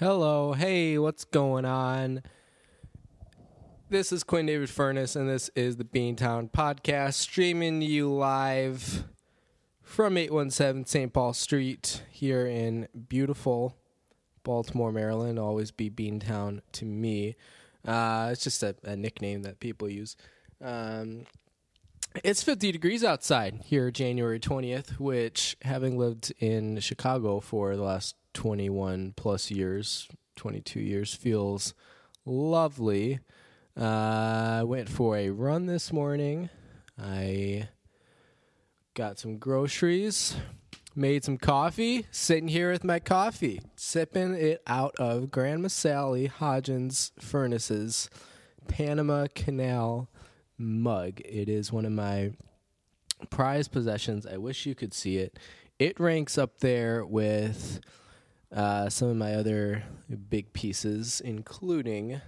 Hello, hey, what's going on? This is Quinn David Furness, and this is the Beantown Podcast, streaming you live from 817 St. Paul Street here in beautiful Baltimore, Maryland. Always be Beantown to me. Uh, it's just a, a, nickname that people use. Um, it's 50 degrees outside here, January 20th, which, having lived in Chicago for the last 21 plus years, 22 years, feels lovely. Uh, I went for a run this morning. I got some groceries, made some coffee, sitting here with my coffee, sipping it out of Grandma Sally Hodgins Furness's Panama Canal mug. It is one of my prized possessions. I wish you could see it. It ranks up there with uh, some of my other big pieces, including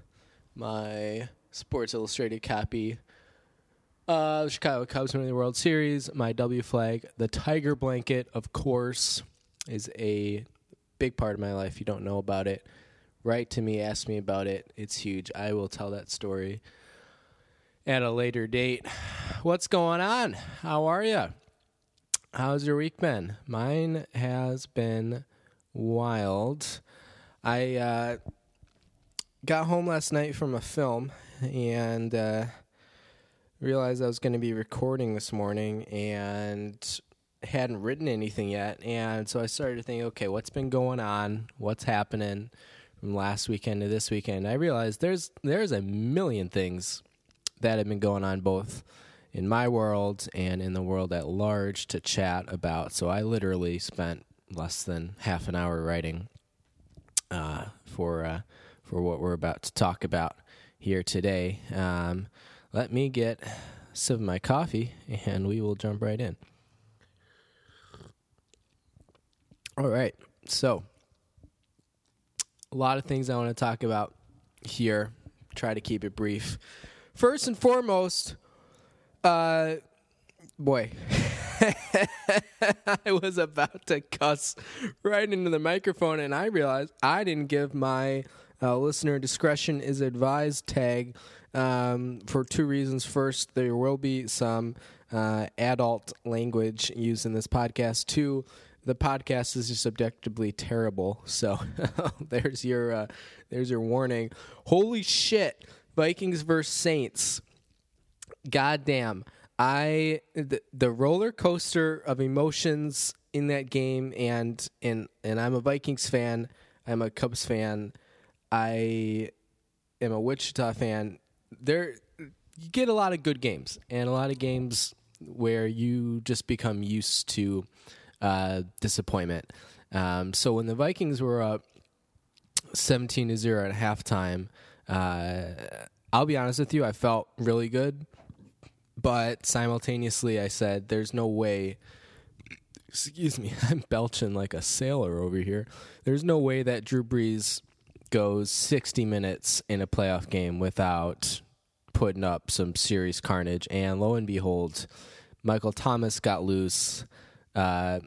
my Sports Illustrated copy uh, the Chicago Cubs winning the World Series, my W flag, the Tiger blanket, of course, is a big part of my life. You don't know about it. Write to me, ask me about it. It's huge. I will tell that story at a later date. What's going on? How are you? How's your week been? Mine has been wild. I uh, got home last night from a film and uh, realized I was going to be recording this morning and hadn't written anything yet. And so I started to think, okay, what's been going on? What's happening from last weekend to this weekend? I realized there's there's a million things that have been going on both in my world and in the world at large to chat about. So I literally spent less than half an hour writing uh, for uh, for what we're about to talk about here today. Um, let me get sip of my coffee, and we will jump right in. All right, so a lot of things I want to talk about here. Try to keep it brief. First and foremost, uh, boy. I was about to cuss right into the microphone, and I realized I didn't give my uh, listener discretion is advised tag um, for two reasons. First, there will be some uh, adult language used in this podcast. Two, the podcast is just objectively terrible. So there's your uh, there's your warning. Holy shit! Vikings versus Saints. Goddamn. I the, the roller coaster of emotions in that game, and and and I'm a Vikings fan. I'm a Cubs fan. I am a Wichita fan. There, you get a lot of good games, and a lot of games where you just become used to uh, disappointment. Um, so when the Vikings were up seventeen to zero at halftime, uh, I'll be honest with you, I felt really good but simultaneously I said, "There's no way." Excuse me, I'm belching like a sailor over here. There's no way that Drew Brees goes 60 minutes in a playoff game without putting up some serious carnage. And lo and behold, Michael Thomas got loose. Uh,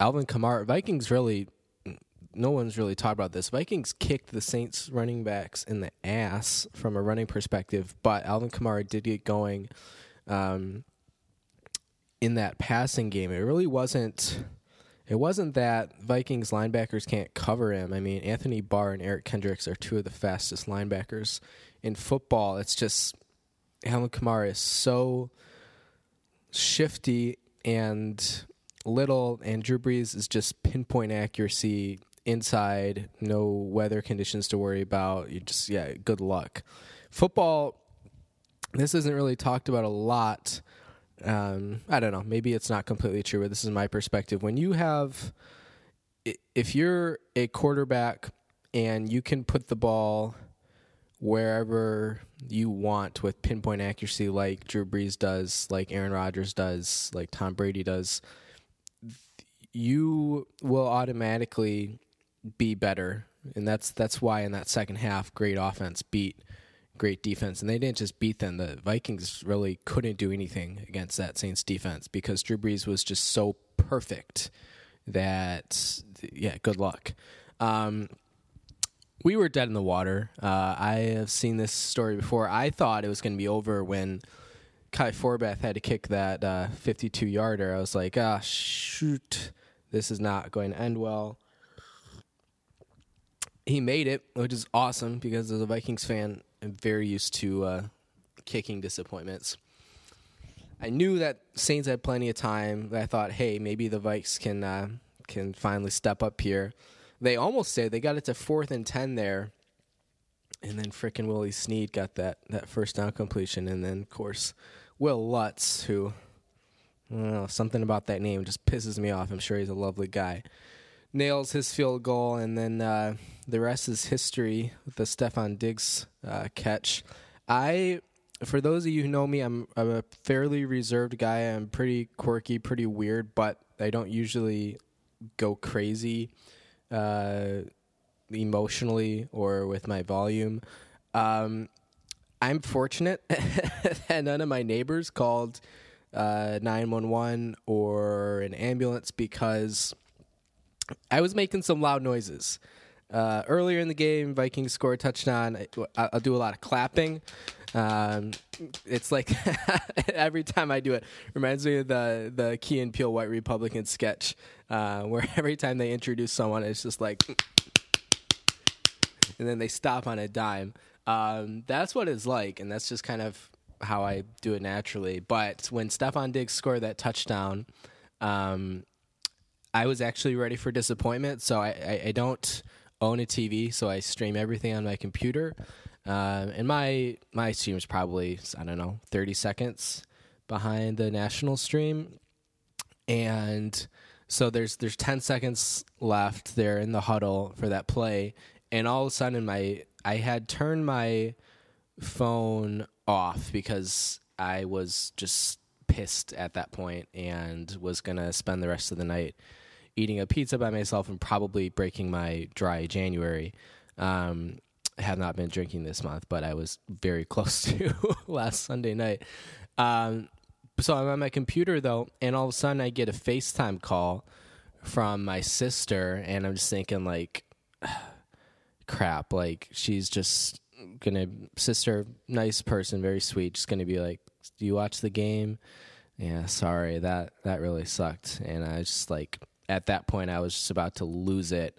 Alvin Kamara, Vikings really, no one's really talked about this. Vikings kicked the Saints running backs in the ass from a running perspective, but Alvin Kamara did get going um, in that passing game. It really wasn't. It wasn't that Vikings linebackers can't cover him. I mean, Anthony Barr and Eric Kendricks are two of the fastest linebackers in football. It's just Alvin Kamara is so shifty and little, and Drew Brees is just pinpoint accuracy inside, no weather conditions to worry about. You just yeah, good luck. Football this isn't really talked about a lot. Um, I don't know. Maybe it's not completely true, but this is my perspective. When you have, if you're a quarterback and you can put the ball wherever you want with pinpoint accuracy, like Drew Brees does, like Aaron Rodgers does, like Tom Brady does, you will automatically be better. And that's that's why in that second half, great offense beat great defense, and they didn't just beat them. The Vikings really couldn't do anything against that Saints defense because Drew Brees was just so perfect that yeah, good luck. Um, we were dead in the water. Uh, I have seen this story before. I thought it was going to be over when Kai Forbath had to kick that uh, 52 yarder. I was like, ah, shoot, this is not going to end well. He made it, which is awesome because as a Vikings fan, I'm very used to uh, kicking disappointments. I knew that Saints had plenty of time. I thought, hey, maybe the Vikes can uh, can finally step up here. They almost did. They got it to fourth and ten there, and then frickin' Willie Snead got that that first down completion, and then of course Will Lutz, who know, something about that name just pisses me off. I'm sure he's a lovely guy. Nails his field goal, and then uh, the rest is history with the Stefon Diggs uh, catch. I, for those of you who know me, I'm, I'm a fairly reserved guy. I'm pretty quirky, pretty weird, but I don't usually go crazy uh, emotionally or with my volume. Um, I'm fortunate that none of my neighbors called uh, 911 or an ambulance because I was making some loud noises. Uh, earlier in the game, Vikings score a touchdown. I, will do a lot of clapping. Um, it's like every time I do it, reminds me of the the Key and Peele White Republican sketch, uh, where every time they introduce someone, it's just like, and then they stop on a dime. Um, that's what it's like, and that's just kind of how I do it naturally. But when Stefon Diggs scored that touchdown, um, I was actually ready for disappointment. So I, I, I, don't own a TV, so I stream everything on my computer. Uh, and my my stream is probably I don't know thirty seconds behind the national stream, and so there's there's ten seconds left there in the huddle for that play, and all of a sudden my I had turned my phone off because I was just pissed at that point and was gonna spend the rest of the night eating a pizza by myself and probably breaking my dry January. Um, have not been drinking this month, but I was very close to last Sunday night. Um, so I'm on my computer though, and all of a sudden I get a FaceTime call from my sister, and I'm just thinking like, crap, like she's just gonna sister, nice person, very sweet, just gonna be like, "Do you watch the game?" Yeah, sorry, that that really sucked, and I just like at that point I was just about to lose it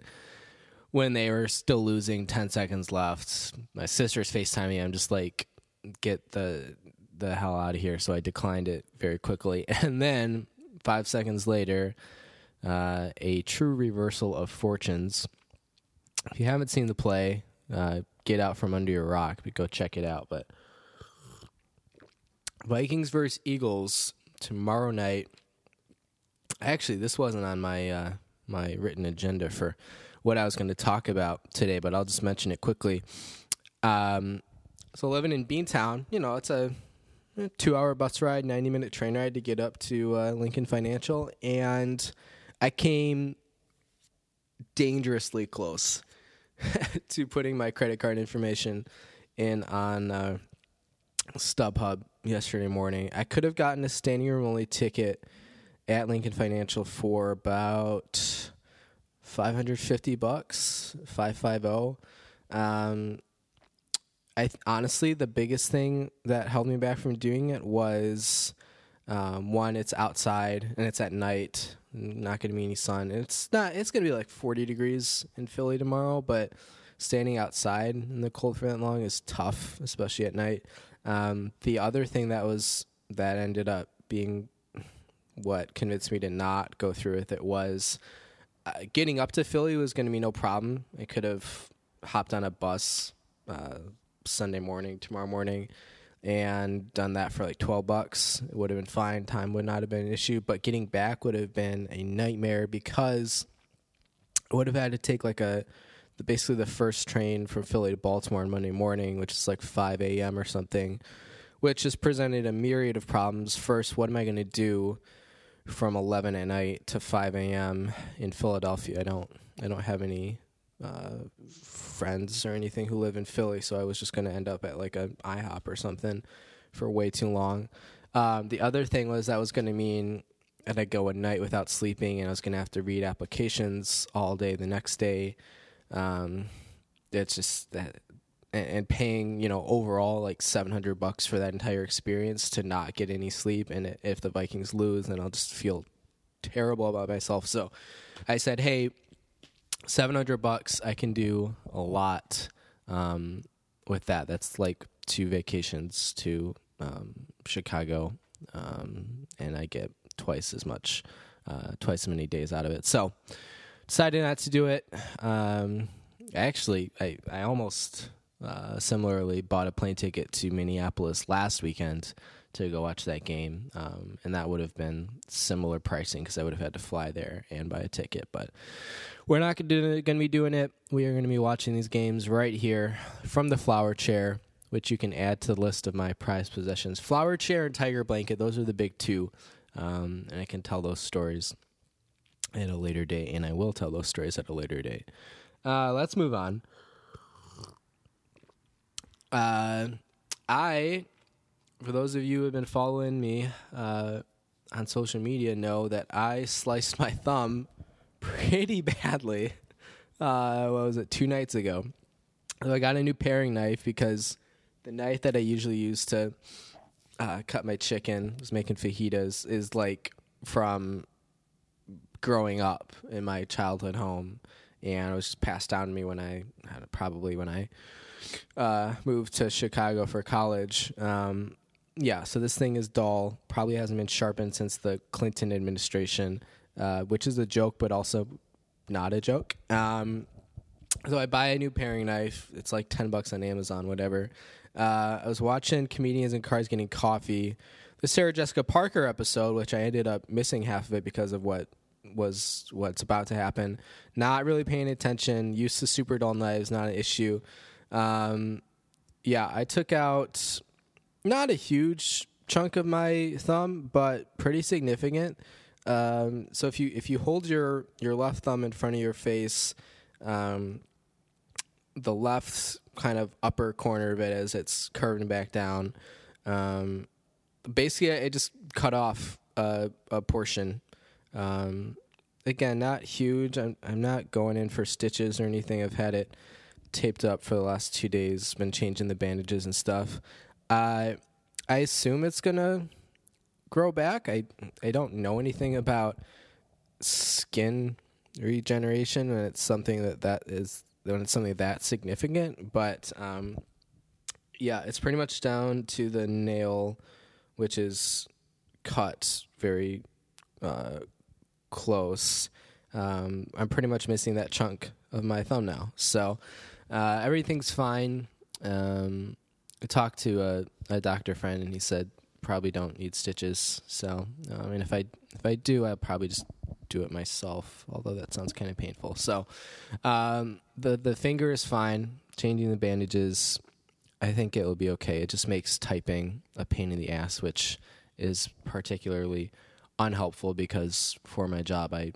when they were still losing 10 seconds left. My sister's FaceTiming me. I'm just like, get the the hell out of here. So I declined it very quickly. And then five seconds later, uh, a true reversal of fortunes. If you haven't seen the play, uh, get out from under your rock, but go check it out. But Vikings versus Eagles tomorrow night. Actually, this wasn't on my uh, my written agenda for what I was going to talk about today, but I'll just mention it quickly. Um, so living in Beantown, you know, it's a two-hour bus ride, ninety-minute train ride to get up to uh, Lincoln Financial, and I came dangerously close to putting my credit card information in on uh, StubHub yesterday morning. I could have gotten a standing room only ticket at Lincoln Financial for about 550 bucks, 550. Um, I th- honestly, the biggest thing that held me back from doing it was um, one, it's outside and it's at night, not going to be any sun. It's not. It's going to be like 40 degrees in Philly tomorrow, but standing outside in the cold for that long is tough, especially at night. Um, the other thing that was that ended up being what convinced me to not go through with it was uh, getting up to Philly was going to be no problem. I could have hopped on a bus uh, Sunday morning, tomorrow morning, and done that for like 12 bucks. It would have been fine. Time would not have been an issue, but getting back would have been a nightmare because I would have had to take like a basically the first train from Philly to Baltimore on Monday morning, which is like 5 a.m. or something, which has presented a myriad of problems. First, what am I going to do from 11 at night to 5 a.m. in Philadelphia? I don't, I don't have any uh, friends or anything who live in Philly, so I was just going to end up at like an IHOP or something for way too long. Um, the other thing was that was going to mean that I'd go a night without sleeping, and I was going to have to read applications all day the next day. Um, it's just that and, paying you know overall like 700 bucks for that entire experience to not get any sleep. And if the Vikings lose then I'll just feel terrible about myself. So I said hey 700 bucks I can do a lot um, with that. That's like two vacations to um, Chicago um, and I get twice as much uh, twice as many days out of it. So decided not to do it. Um, actually I, I almost uh, similarly bought a plane ticket to Minneapolis last weekend to go watch that game, um, and that would have been similar pricing because I would have had to fly there and buy a ticket. But we're not going to be doing it. We are going to be watching these games right here from the flower chair, which you can add to the list of my prized possessions. Flower chair and tiger blanket; those are the big two, um, and I can tell those stories at a later date, and I will tell those stories at a later date. Uh, let's move on. Uh, I, for those of you who have been following me uh, on social media, know that I sliced my thumb pretty badly. Uh, what was it? Two nights ago. So I got a new paring knife because the knife that I usually use to uh, cut my chicken, was making fajitas, is like from growing up in my childhood home, and it was just passed down to me when I probably when I uh, moved to Chicago for college. Um, yeah, so this thing is dull. Probably hasn't been sharpened since the Clinton administration, uh, which is a joke, but also not a joke. Um, so I buy a new paring knife. It's like ten bucks on Amazon, whatever. Uh, I was watching comedians in cars getting coffee, the Sarah Jessica Parker episode, which I ended up missing half of it because of what was what's about to happen. Not really paying attention. Used to super dull knives, not an issue. Um, yeah, I took out not a huge chunk of my thumb, but pretty significant. Um, so if you if you hold your your left thumb in front of your face, um, the left kind of upper corner of it as it's curving back down. Um, basically, I just cut off a, a portion. Um, again, not huge. I'm I'm not going in for stitches or anything. I've had it taped up for the last two days. Been changing the bandages and stuff. Uh, I assume it's gonna grow back. I I don't know anything about skin regeneration, and it's something that that is when it's something that significant. But um, yeah, it's pretty much down to the nail, which is cut very uh, close. Um, I'm pretty much missing that chunk of my thumb now. So uh, everything's fine. Um, I talked to a, a, doctor friend, and he said probably don't need stitches. So I mean, if I if I do, I'll probably just do it myself. Although that sounds kind of painful. So um, the the finger is fine. Changing the bandages, I think it will be okay. It just makes typing a pain in the ass, which is particularly unhelpful because for my job I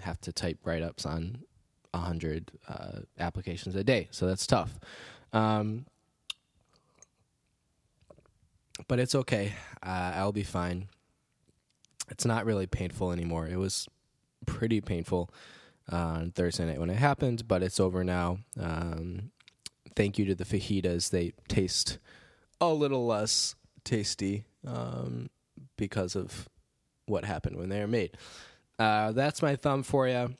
have to type write ups on 100 uh, applications a day. So that's tough. Um, but it's okay. Uh, I'll be fine. It's not really painful anymore. It was pretty painful uh, on Thursday night when it happened, but it's over now. Um, thank you to the fajitas. They taste a little less tasty um, because of what happened when they were made. Uh, that's my thumb for you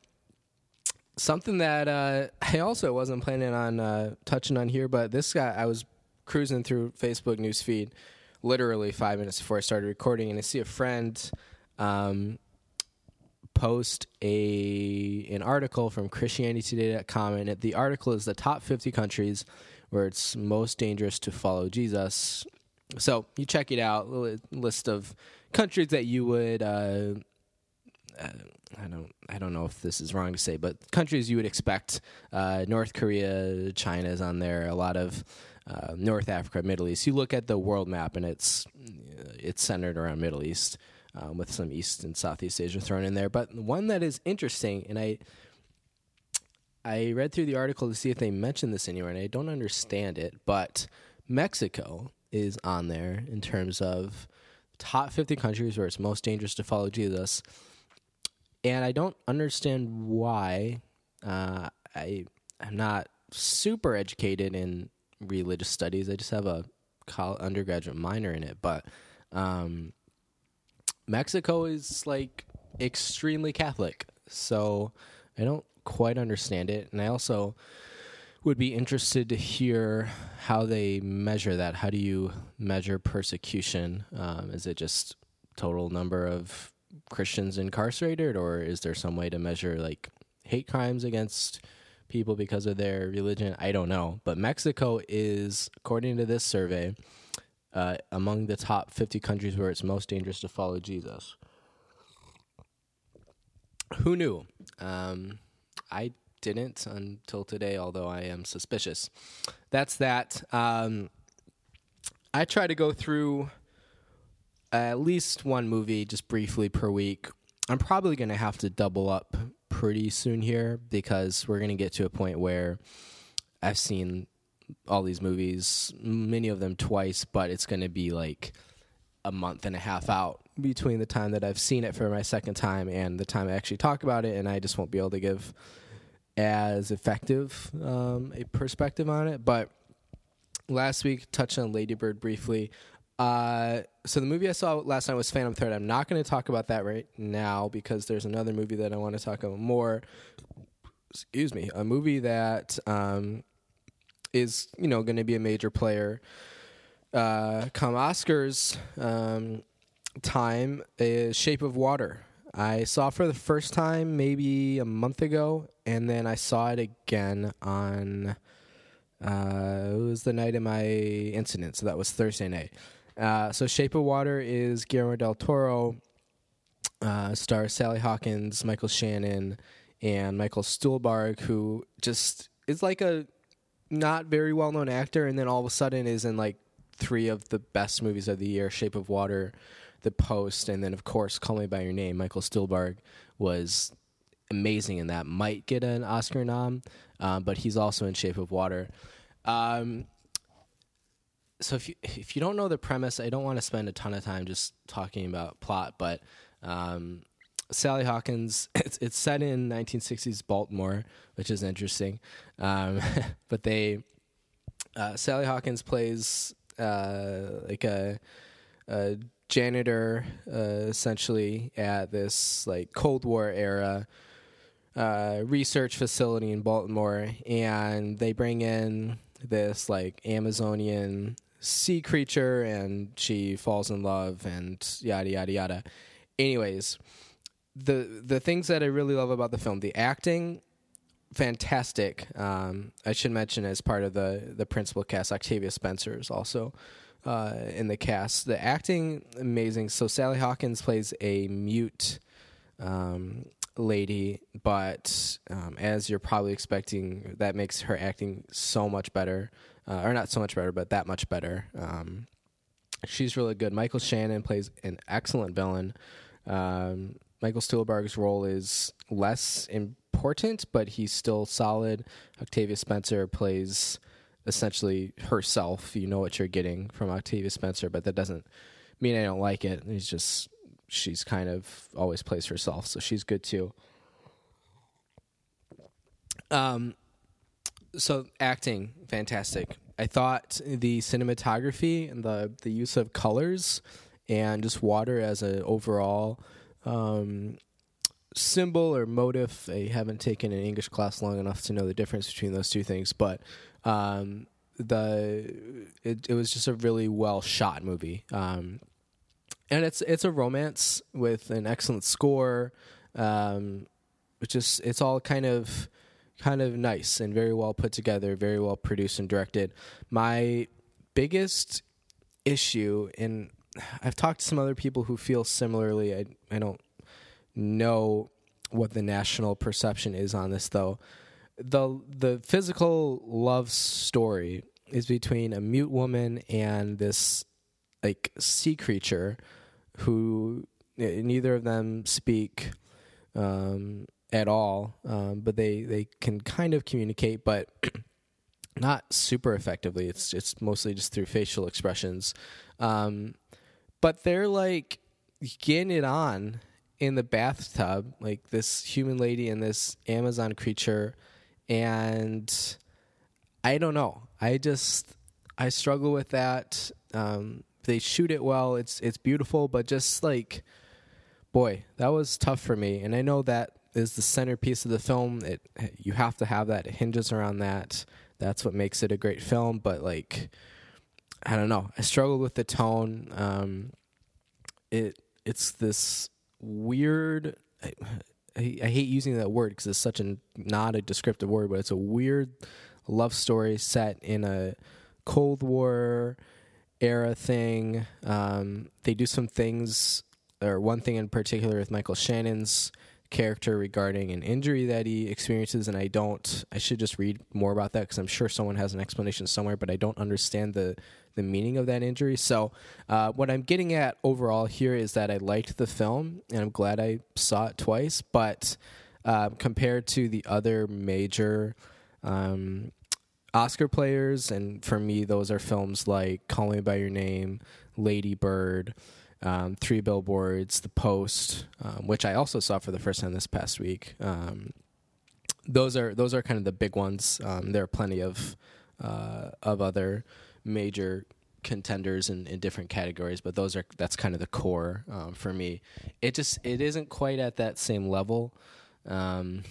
something that uh, I also wasn't planning on uh, touching on here, but this guy, I was cruising through Facebook newsfeed literally five minutes before I started recording, and I see a friend um, post a an article from ChristianityToday.com, and the article is the top 50 countries where it's most dangerous to follow Jesus. So you check it out, list of countries that you would. Uh, uh I don't I don't know if this is wrong to say, but countries you would expect uh, North Korea, China is on there. A lot of uh, North Africa, Middle East. You look at the world map, and it's it's centered around Middle East, um, with some East and Southeast Asia thrown in there. But one that is interesting, and I I read through the article to see if they mentioned this anywhere, and I don't understand it. But Mexico is on there in terms of top 50 countries where it's most dangerous to follow Jesus and I don't understand why. Uh, I I'm not super educated in religious studies. I just have a college, undergraduate minor in it, but um, Mexico is like extremely Catholic, so I don't quite understand it, and I also would be interested to hear how they measure that. How do you measure persecution? Um, is it just total number of Christians incarcerated, or is there some way to measure like hate crimes against people because of their religion? I don't know. But Mexico is, according to this survey, uh, among the top 50 countries where it's most dangerous to follow Jesus. Who knew? Um, I didn't until today, although I am suspicious. That's that. Um, I try to go through at least one movie just briefly per week. I'm probably going to have to double up pretty soon here because we're going to get to a point where I've seen all these movies, many of them twice, but it's going to be like a month and a half out between the time that I've seen it for my second time and the time I actually talk about it, and I just won't be able to give as effective um, a perspective on it. But last week, touched on Ladybird briefly. Uh, so the movie I saw last night was Phantom Thread. I'm not going to talk about that right now because there's another movie that I want to talk about more. Excuse me, a movie that um, is you know going to be a major player. Uh, come Oscars um, time is Shape of Water. I saw for the first time maybe a month ago, and then I saw it again on. Uh, it was the night of my incident, so that was Thursday night. Uh, so Shape of Water is Guillermo del Toro, uh, stars Sally Hawkins, Michael Shannon, and Michael Stuhlbarg, who just is like a not very well known actor, and then all of a sudden is in like three of the best movies of the year: Shape of Water, The Post, and then of course Call Me by Your Name. Michael Stuhlbarg was amazing in that. Might get an Oscar nom, um, but he's also in Shape of Water. Um, so if you if you don't know the premise, I don't want to spend a ton of time just talking about plot, but um, Sally Hawkins, it's it's set in 1960s Baltimore, which is interesting. Um, but they uh, Sally Hawkins plays uh, like a, a janitor, uh, essentially at this like Cold War era uh, research facility in Baltimore, and they bring in this like Amazonian sea creature and she falls in love and yada yada yada. Anyways, the the things that I really love about the film, the acting, fantastic. Um, I should mention as part of the the principal cast, Octavia Spencer is also uh, in the cast. The acting amazing. So Sally Hawkins plays a mute um, lady, but um, as you're probably expecting, that makes her acting so much better uh, or not so much better, but that much better. Um, she's really good. Michael Shannon plays an excellent villain. Um, Michael Stuhlbarg's role is less important, but he's still solid. Octavia Spencer plays essentially herself. You know what you're getting from Octavia Spencer, but that doesn't mean I don't like it. He's just she's kind of always plays herself, so she's good too. Um, so acting fantastic. I thought the cinematography and the the use of colors and just water as an overall um, symbol or motive. I haven't taken an English class long enough to know the difference between those two things, but um, the it, it was just a really well shot movie. Um, and it's it's a romance with an excellent score. Um, it's just it's all kind of kind of nice and very well put together, very well produced and directed. My biggest issue, and I've talked to some other people who feel similarly. I I don't know what the national perception is on this though. The the physical love story is between a mute woman and this like sea creature who neither of them speak um, at all, um, but they they can kind of communicate, but not super effectively. It's it's mostly just through facial expressions, um, but they're like getting it on in the bathtub, like this human lady and this Amazon creature, and I don't know. I just I struggle with that. Um, they shoot it well. It's it's beautiful, but just like boy, that was tough for me. And I know that is the centerpiece of the film. It you have to have that. It hinges around that. That's what makes it a great film. But like, I don't know. I struggled with the tone. Um, it it's this weird. I, I, hate using that word because it's such a not a descriptive word, but it's a weird love story set in a Cold War era thing. Um, they do some things, or one thing in particular with Michael Shannon's character regarding an injury that he experiences, and I don't. I should just read more about that because I'm sure someone has an explanation somewhere, but I don't understand the the meaning of that injury. So, uh, what I'm getting at overall here is that I liked the film, and I'm glad I saw it twice. But uh, compared to the other major um, Oscar players, and for me, those are films like Call Me by Your Name, Lady Bird um, Three Billboards, The Post, um, which I also saw for the first time this past week. Um, those are those are kind of the big ones. Um, there are plenty of uh, of other major contenders in, in different categories, but those are that's kind of the core um, for me. It just it isn't quite at that same level. Um,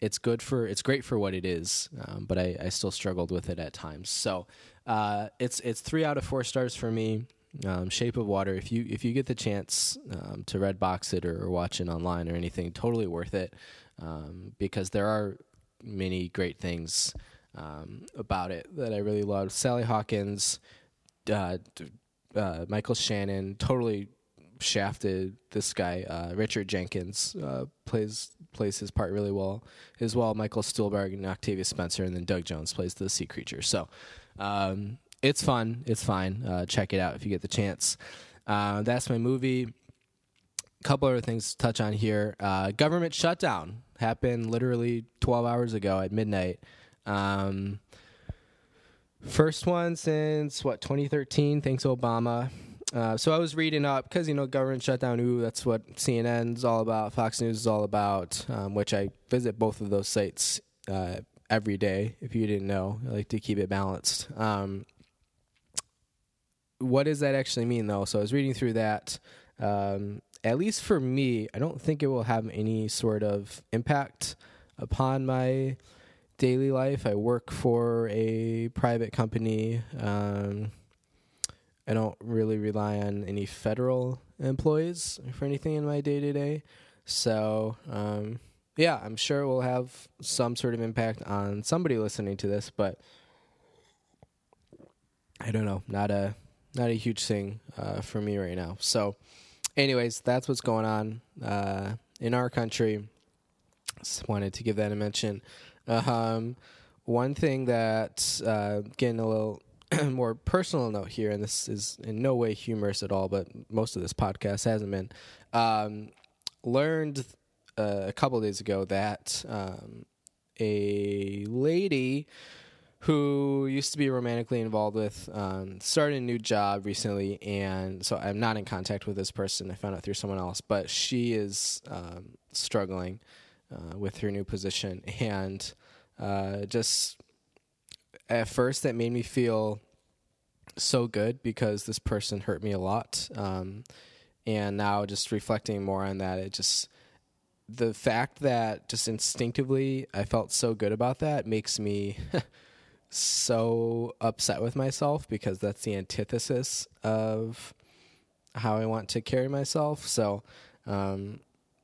it's good for it's great for what it is, but I, I still struggled with it at times. So uh, it's it's three out of four stars for me. Um, Shape of Water. If you if you get the chance um, to red box it or, or, watch it online or anything, totally worth it um, because there are many great things um, about it that I really love. Sally Hawkins, uh, uh, Michael Shannon, totally shafted this guy. Uh, Richard Jenkins uh, plays plays his part really well as well. Michael Stuhlbarg and Octavia Spencer, and then Doug Jones plays the sea creature. So um, it's fun. It's fine. Uh, check it out if you get the chance. Uh, that's my movie. A couple other things to touch on here. Government shutdown happened literally 12 hours ago at midnight. Um, first one since what 2013. Thanks Obama. Uh, so I was reading up because you know government shutdown. Ooh, that's what CNN's all about. Fox News is all about. Um, which I visit both of those sites uh, every day. If you didn't know, I like to keep it balanced. Um, what does that actually mean, though? So I was reading through that. Um, at least for me, I don't think it will have any sort of impact upon my daily life. I work for a private company. Um, I don't really rely on any federal employees for anything in my day to day. So, um, yeah, I'm sure it will have some sort of impact on somebody listening to this, but I don't know. Not a not a huge thing uh, for me right now. So, anyways, that's what's going on uh, in our country. Just wanted to give that a mention. Um, one thing that uh, getting a little more personal note here, and this is in no way humorous at all, but most of this podcast hasn't been. Um, learned uh, a couple days ago that um, a lady who used to be romantically involved with um, started a new job recently and so i'm not in contact with this person i found out through someone else but she is um, struggling uh, with her new position and uh, just at first that made me feel so good because this person hurt me a lot um, and now just reflecting more on that it just the fact that just instinctively i felt so good about that makes me so upset with myself because that's the antithesis of how I want to carry myself. So, um,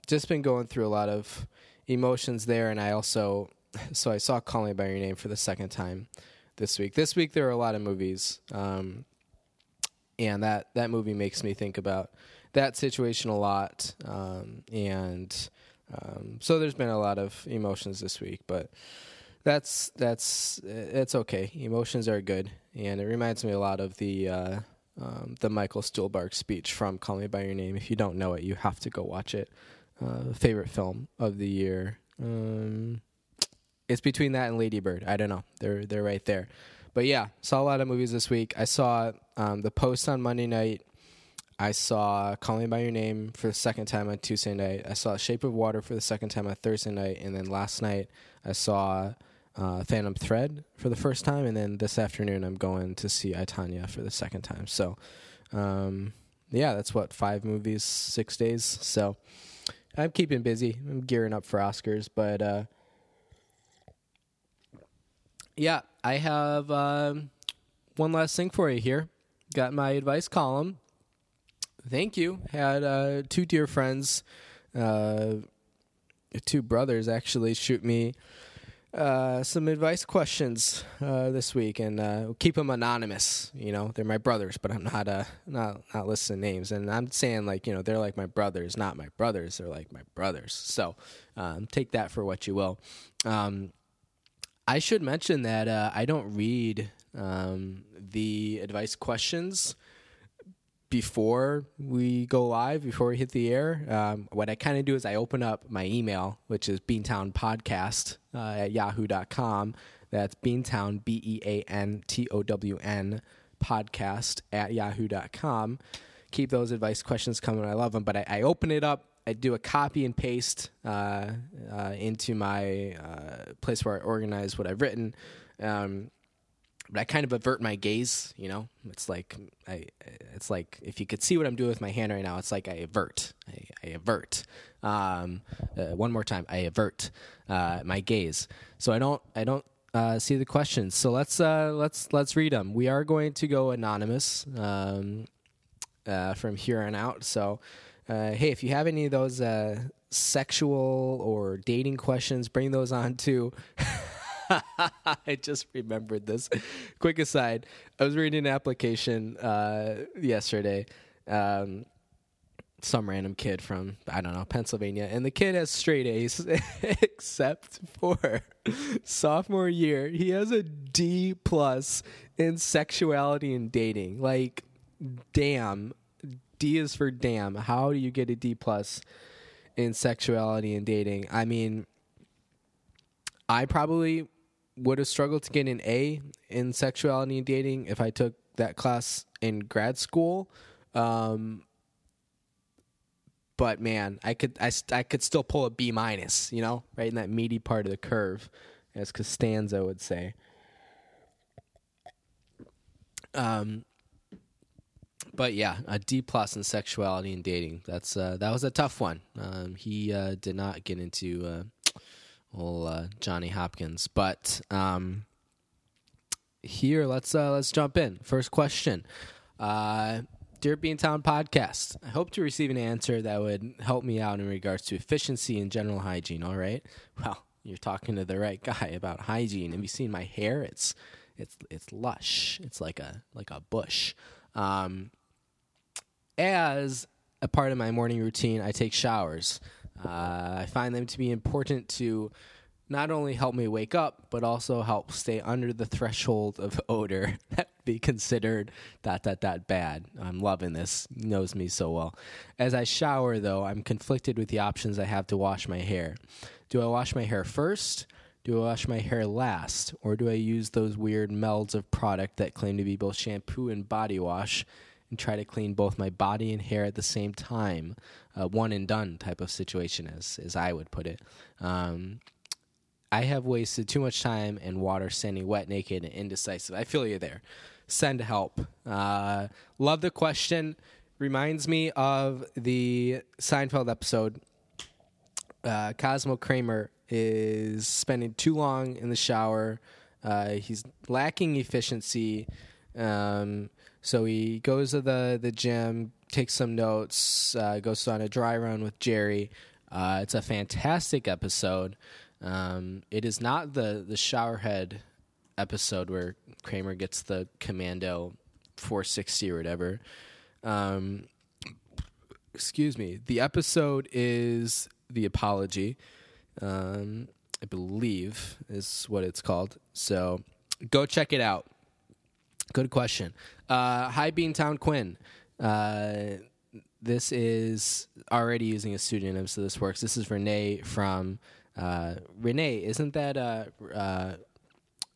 just been going through a lot of emotions there, and I also so I saw Call Me by Your Name for the second time this week. This week there are a lot of movies, um, and that that movie makes me think about that situation a lot, um, and um, so there's been a lot of emotions this week, but that's that's it's okay. Emotions are good, and it reminds me a lot of the uh, um, the Michael Stuhlbarg speech from Call Me by Your Name. If you don't know it, you have to go watch it. Uh, favorite film of the year. Um, it's between that and Lady Bird. I don't know. They're they're right there. But yeah, saw a lot of movies this week. I saw um, the Post on Monday night. I saw Call Me by Your Name for the second time on Tuesday night. I saw Shape of Water for the second time on Thursday night, and then last night I saw uh, Phantom Thread for the first time, and then this afternoon I'm going to see I, Tonya for the second time. So, um, yeah, that's what five movies, six days. So I'm keeping busy. I'm gearing up for Oscars, but uh, yeah, I have um, one last thing for you here. Got my advice column. Thank you. Had uh, two dear friends, uh, two brothers actually, shoot me uh, some advice questions uh, this week, and uh, keep them anonymous. You know, they're my brothers, but I'm not uh, not not listing names. And I'm saying like you know they're like my brothers, not my brothers. They're like my brothers. So um, take that for what you will. Um, I should mention that uh, I don't read um, the advice questions before we go live, before we hit the air. Um, what I kind of do is I open up my email, which is Beantown Podcast uh, at yahoo.com. That's Beantown, B E A N T O W N podcast at yahoo.com. Keep those advice questions coming. I love them. But I, I open it up I do a copy and paste uh, uh, into my uh, place where I organize what I've written. Um, but I kind of avert my gaze. You know, it's like I, it's like if you could see what I'm doing with my hand right now, it's like I avert. I, I avert. Um, uh, one more time, I avert uh, my gaze. So I don't, I don't uh, see the questions. So let's let's let's read them. We are going to go anonymous um, from here on out. So. Uh, hey, if you have any of those uh, sexual or dating questions, bring those on too. I just remembered this. Quick aside: I was reading an application uh, yesterday. Um, some random kid from I don't know Pennsylvania, and the kid has straight A's, except for sophomore year, he has a D plus in sexuality and dating. Like, damn, D is for damn. How do you get a D plus in sexuality and dating? I mean, I probably would have struggled to get an A in sexuality and dating if I took that class in grad school. Um, but man, I could I, I could still pull a B minus, you know, right in that meaty part of the curve, as Costanza would say. Um, but yeah, a D plus in sexuality and dating. That's uh, that was a tough one. Um, he uh, did not get into uh, old uh, Johnny Hopkins, but um, here let's uh, let's jump in. First question. Uh, Dear Beantown podcast, I hope to receive an answer that would help me out in regards to efficiency and general hygiene. All right. Well, you're talking to the right guy about hygiene. Have you seen my hair? It's it's it's lush. It's like a like a bush. Um, as a part of my morning routine, I take showers. Uh, I find them to be important to not only help me wake up, but also help stay under the threshold of odor that be considered that that that bad. I'm loving this. Knows me so well. As I shower, though, I'm conflicted with the options I have to wash my hair. Do I wash my hair first? Do I wash my hair last? Or do I use those weird melds of product that claim to be both shampoo and body wash and try to clean both my body and hair at the same time, uh, one and done type of situation, as as I would put it. Um, I have wasted too much time and water standing wet, naked, and indecisive. I feel you there. Send help. Uh, love the question. Reminds me of the Seinfeld episode. Uh, Cosmo Kramer is spending too long in the shower. Uh, he's lacking efficiency. Um, so he goes to the the gym, takes some notes, uh, goes on a dry run with Jerry. Uh, it's a fantastic episode. Um, it is not the the showerhead episode where Kramer gets the Commando 460 or whatever. Um, excuse me. The episode is the apology. Um, I believe is what it's called. So go check it out. Good question. Uh, hi, Beantown Quinn. Uh, this is already using a pseudonym, so this works. This is Renee from uh, Renee. Isn't that uh, uh,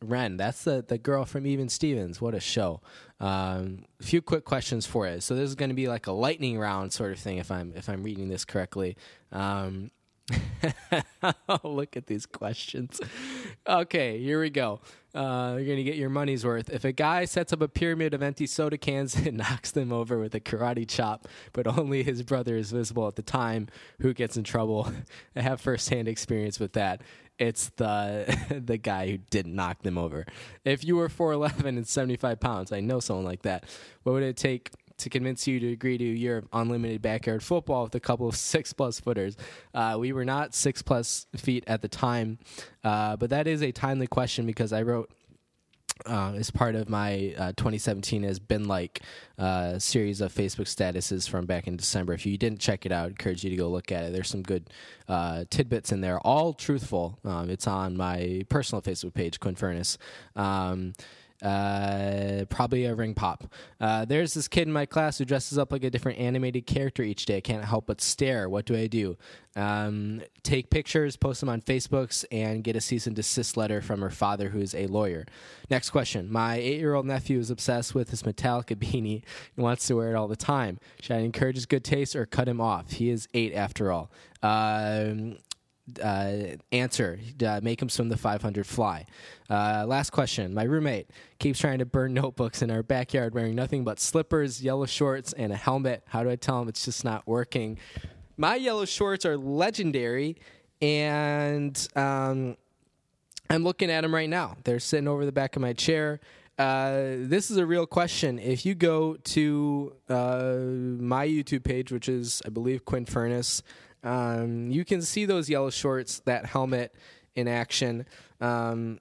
Ren? That's the the girl from Even Stevens. What a show! A um, few quick questions for you. So this is going to be like a lightning round sort of thing, if I'm if I'm reading this correctly. Um, Look at these questions. Okay, here we go. Uh, you're going to get your money's worth. If a guy sets up a pyramid of empty soda cans and knocks them over with a karate chop, but only his brother is visible at the time, who gets in trouble? I have firsthand experience with that. It's the the guy who didn't knock them over. If you were 4'11 and 75 pounds, I know someone like that. What would it take to convince you to agree to of unlimited backyard football with a couple of six plus footers. Uh, we were not six plus feet at the time, uh, but that is a timely question because I wrote. Uh, as part of my uh, 2017 has been like uh, series of Facebook statuses from back in December. If you didn't check it out, I encourage you to go look at it. There's some good uh, tidbits in there, all truthful. Um, it's on my personal Facebook page, Quinn Furness. Um, uh, probably a ring pop. Uh, there's this kid in my class who dresses up like a different animated character each day. I can't help but stare. What do I do? Um, take pictures, post them on Facebooks, and get a cease and desist letter from her father, who is a lawyer. Next question. My eight year old nephew is obsessed with his Metallica beanie and wants to wear it all the time. Should I encourage his good taste or cut him off? He is eight after all. Um, uh, answer. Uh, make him swim the 500 fly. Uh, last question. My roommate keeps trying to burn notebooks in our backyard wearing nothing but slippers, yellow shorts, and a helmet. How do I tell him it's just not working? My yellow shorts are legendary, and um, I'm looking at them right now. They're sitting over the back of my chair. Uh, this is a real question. If you go to uh, my YouTube page, which is, I believe, Quinn Furness, um, you can see those yellow shorts, that helmet in action. Um,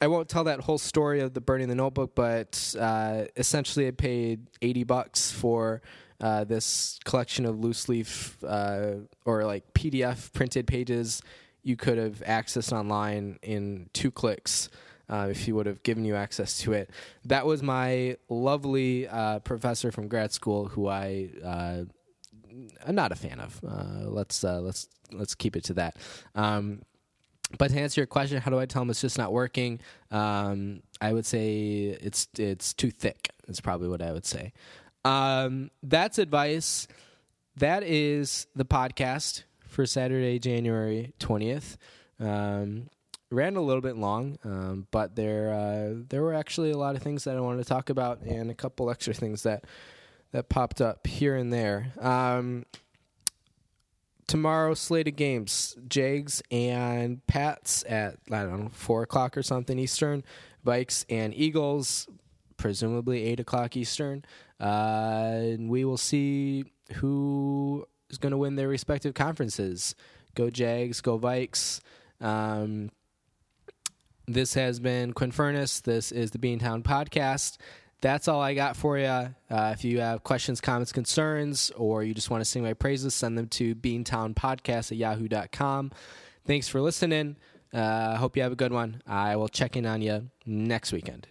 I won't tell that whole story of the burning the notebook, but uh, essentially, I paid eighty bucks for uh, this collection of loose leaf uh, or like PDF printed pages you could have accessed online in two clicks. Uh, if he would have given you access to it, that was my lovely uh, professor from grad school who I uh, I'm not a fan of. Uh, let's uh, let's let's keep it to that. Um, but to answer your question, how do I tell them it's just not working? Um, I would say it's it's too thick. Is probably what I would say. Um, that's advice. That is the podcast for Saturday, January twentieth. Um, ran a little bit long, um, but there uh, there were actually a lot of things that I wanted to talk about, and a couple extra things that that popped up here and there. Um, tomorrow, slated games: Jags and Pats at I don't know four o'clock or something Eastern. Vikes and Eagles, presumably eight o'clock Eastern. Uh, we will see who is going to win their respective conferences. Go Jags, go Vikes. Um, this has been Quinn Furness. This is the Beantown Podcast that's all I got for you. Uh, if you have questions, comments, concerns, or you just want to sing my praises, send them to beantownpodcast at yahoo.com. Thanks for listening. I uh, hope you have a good one. I will check in on you next weekend.